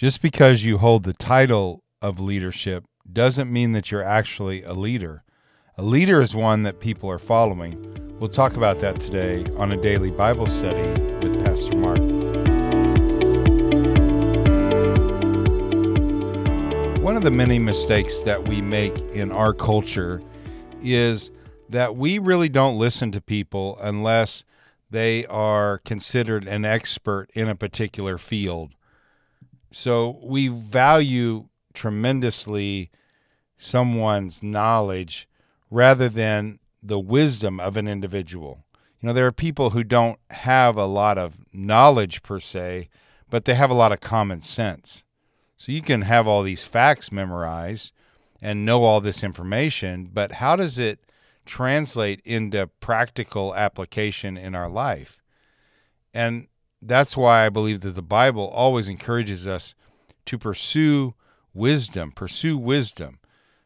Just because you hold the title of leadership doesn't mean that you're actually a leader. A leader is one that people are following. We'll talk about that today on a daily Bible study with Pastor Mark. One of the many mistakes that we make in our culture is that we really don't listen to people unless they are considered an expert in a particular field. So we value tremendously someone's knowledge rather than the wisdom of an individual. You know, there are people who don't have a lot of knowledge per se, but they have a lot of common sense. So you can have all these facts memorized and know all this information, but how does it translate into practical application in our life? And that's why I believe that the Bible always encourages us to pursue wisdom, pursue wisdom.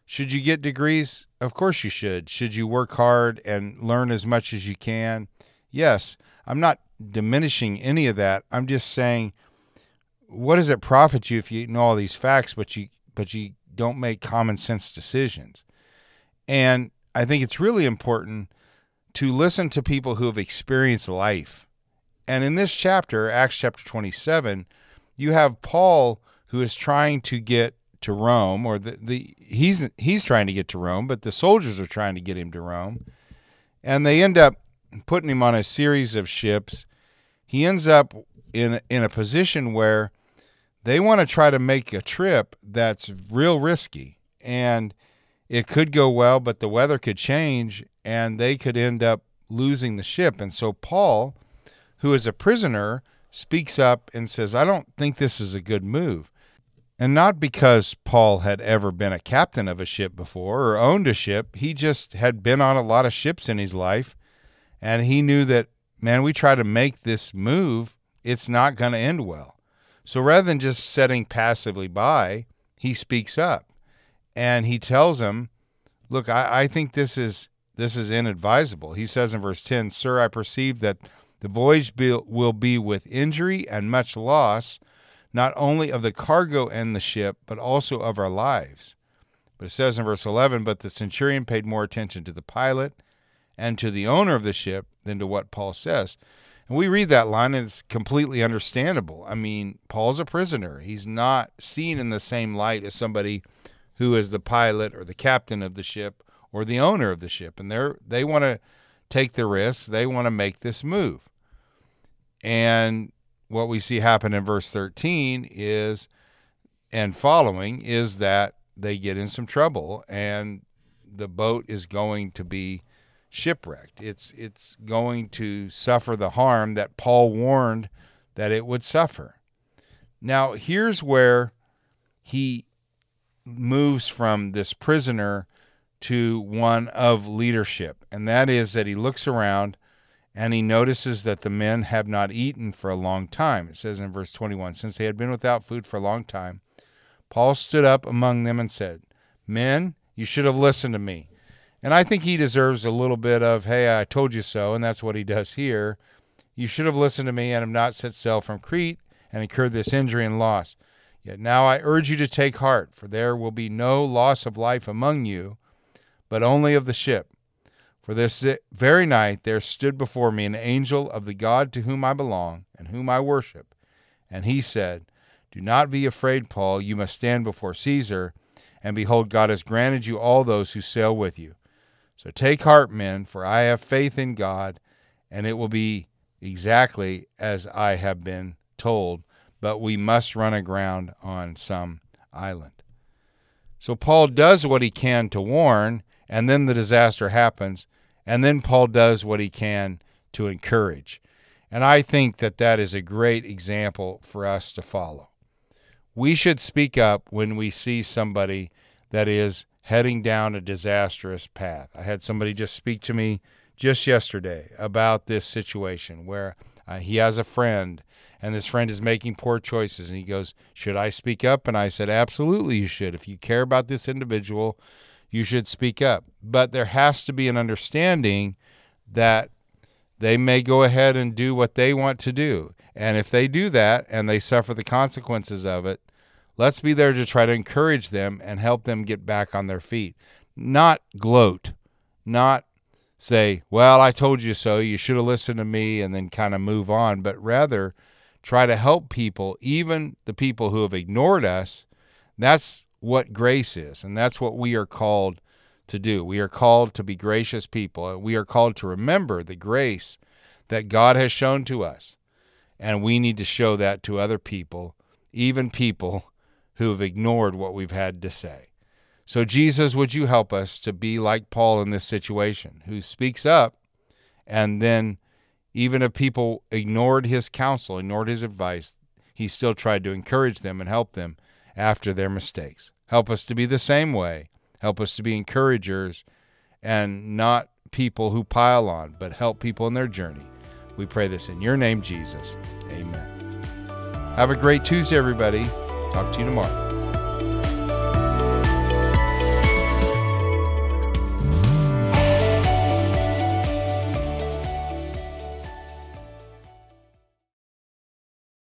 Should you get degrees? Of course you should. Should you work hard and learn as much as you can? Yes. I'm not diminishing any of that. I'm just saying what does it profit you if you know all these facts but you but you don't make common sense decisions? And I think it's really important to listen to people who have experienced life and in this chapter, Acts chapter 27, you have Paul who is trying to get to Rome, or the, the he's he's trying to get to Rome, but the soldiers are trying to get him to Rome, and they end up putting him on a series of ships. He ends up in in a position where they want to try to make a trip that's real risky, and it could go well, but the weather could change, and they could end up losing the ship. And so Paul who is a prisoner, speaks up and says, I don't think this is a good move. And not because Paul had ever been a captain of a ship before or owned a ship, he just had been on a lot of ships in his life. And he knew that, man, we try to make this move, it's not going to end well. So rather than just sitting passively by, he speaks up and he tells him, Look, I, I think this is this is inadvisable. He says in verse 10, Sir, I perceive that the voyage will be with injury and much loss, not only of the cargo and the ship, but also of our lives. But it says in verse 11, But the centurion paid more attention to the pilot and to the owner of the ship than to what Paul says. And we read that line and it's completely understandable. I mean, Paul's a prisoner. He's not seen in the same light as somebody who is the pilot or the captain of the ship or the owner of the ship. And they're they want to take the risk. They want to make this move. And what we see happen in verse 13 is, and following, is that they get in some trouble and the boat is going to be shipwrecked. It's it's going to suffer the harm that Paul warned that it would suffer. Now, here's where he moves from this prisoner to one of leadership, and that is that he looks around and he notices that the men have not eaten for a long time. It says in verse 21 Since they had been without food for a long time, Paul stood up among them and said, Men, you should have listened to me. And I think he deserves a little bit of, Hey, I told you so. And that's what he does here. You should have listened to me and have not set sail from Crete and incurred this injury and loss. Yet now I urge you to take heart, for there will be no loss of life among you, but only of the ship. For this very night there stood before me an angel of the God to whom I belong and whom I worship. And he said, Do not be afraid, Paul. You must stand before Caesar. And behold, God has granted you all those who sail with you. So take heart, men, for I have faith in God, and it will be exactly as I have been told. But we must run aground on some island. So Paul does what he can to warn, and then the disaster happens. And then Paul does what he can to encourage. And I think that that is a great example for us to follow. We should speak up when we see somebody that is heading down a disastrous path. I had somebody just speak to me just yesterday about this situation where uh, he has a friend and this friend is making poor choices and he goes, "Should I speak up?" And I said, "Absolutely you should. If you care about this individual, you should speak up. But there has to be an understanding that they may go ahead and do what they want to do. And if they do that and they suffer the consequences of it, Let's be there to try to encourage them and help them get back on their feet. Not gloat, not say, Well, I told you so, you should have listened to me, and then kind of move on, but rather try to help people, even the people who have ignored us. That's what grace is, and that's what we are called to do. We are called to be gracious people, and we are called to remember the grace that God has shown to us. And we need to show that to other people, even people who have ignored what we've had to say. So, Jesus, would you help us to be like Paul in this situation, who speaks up and then, even if people ignored his counsel, ignored his advice, he still tried to encourage them and help them after their mistakes. Help us to be the same way. Help us to be encouragers and not people who pile on, but help people in their journey. We pray this in your name, Jesus. Amen. Have a great Tuesday, everybody. Talk to you tomorrow.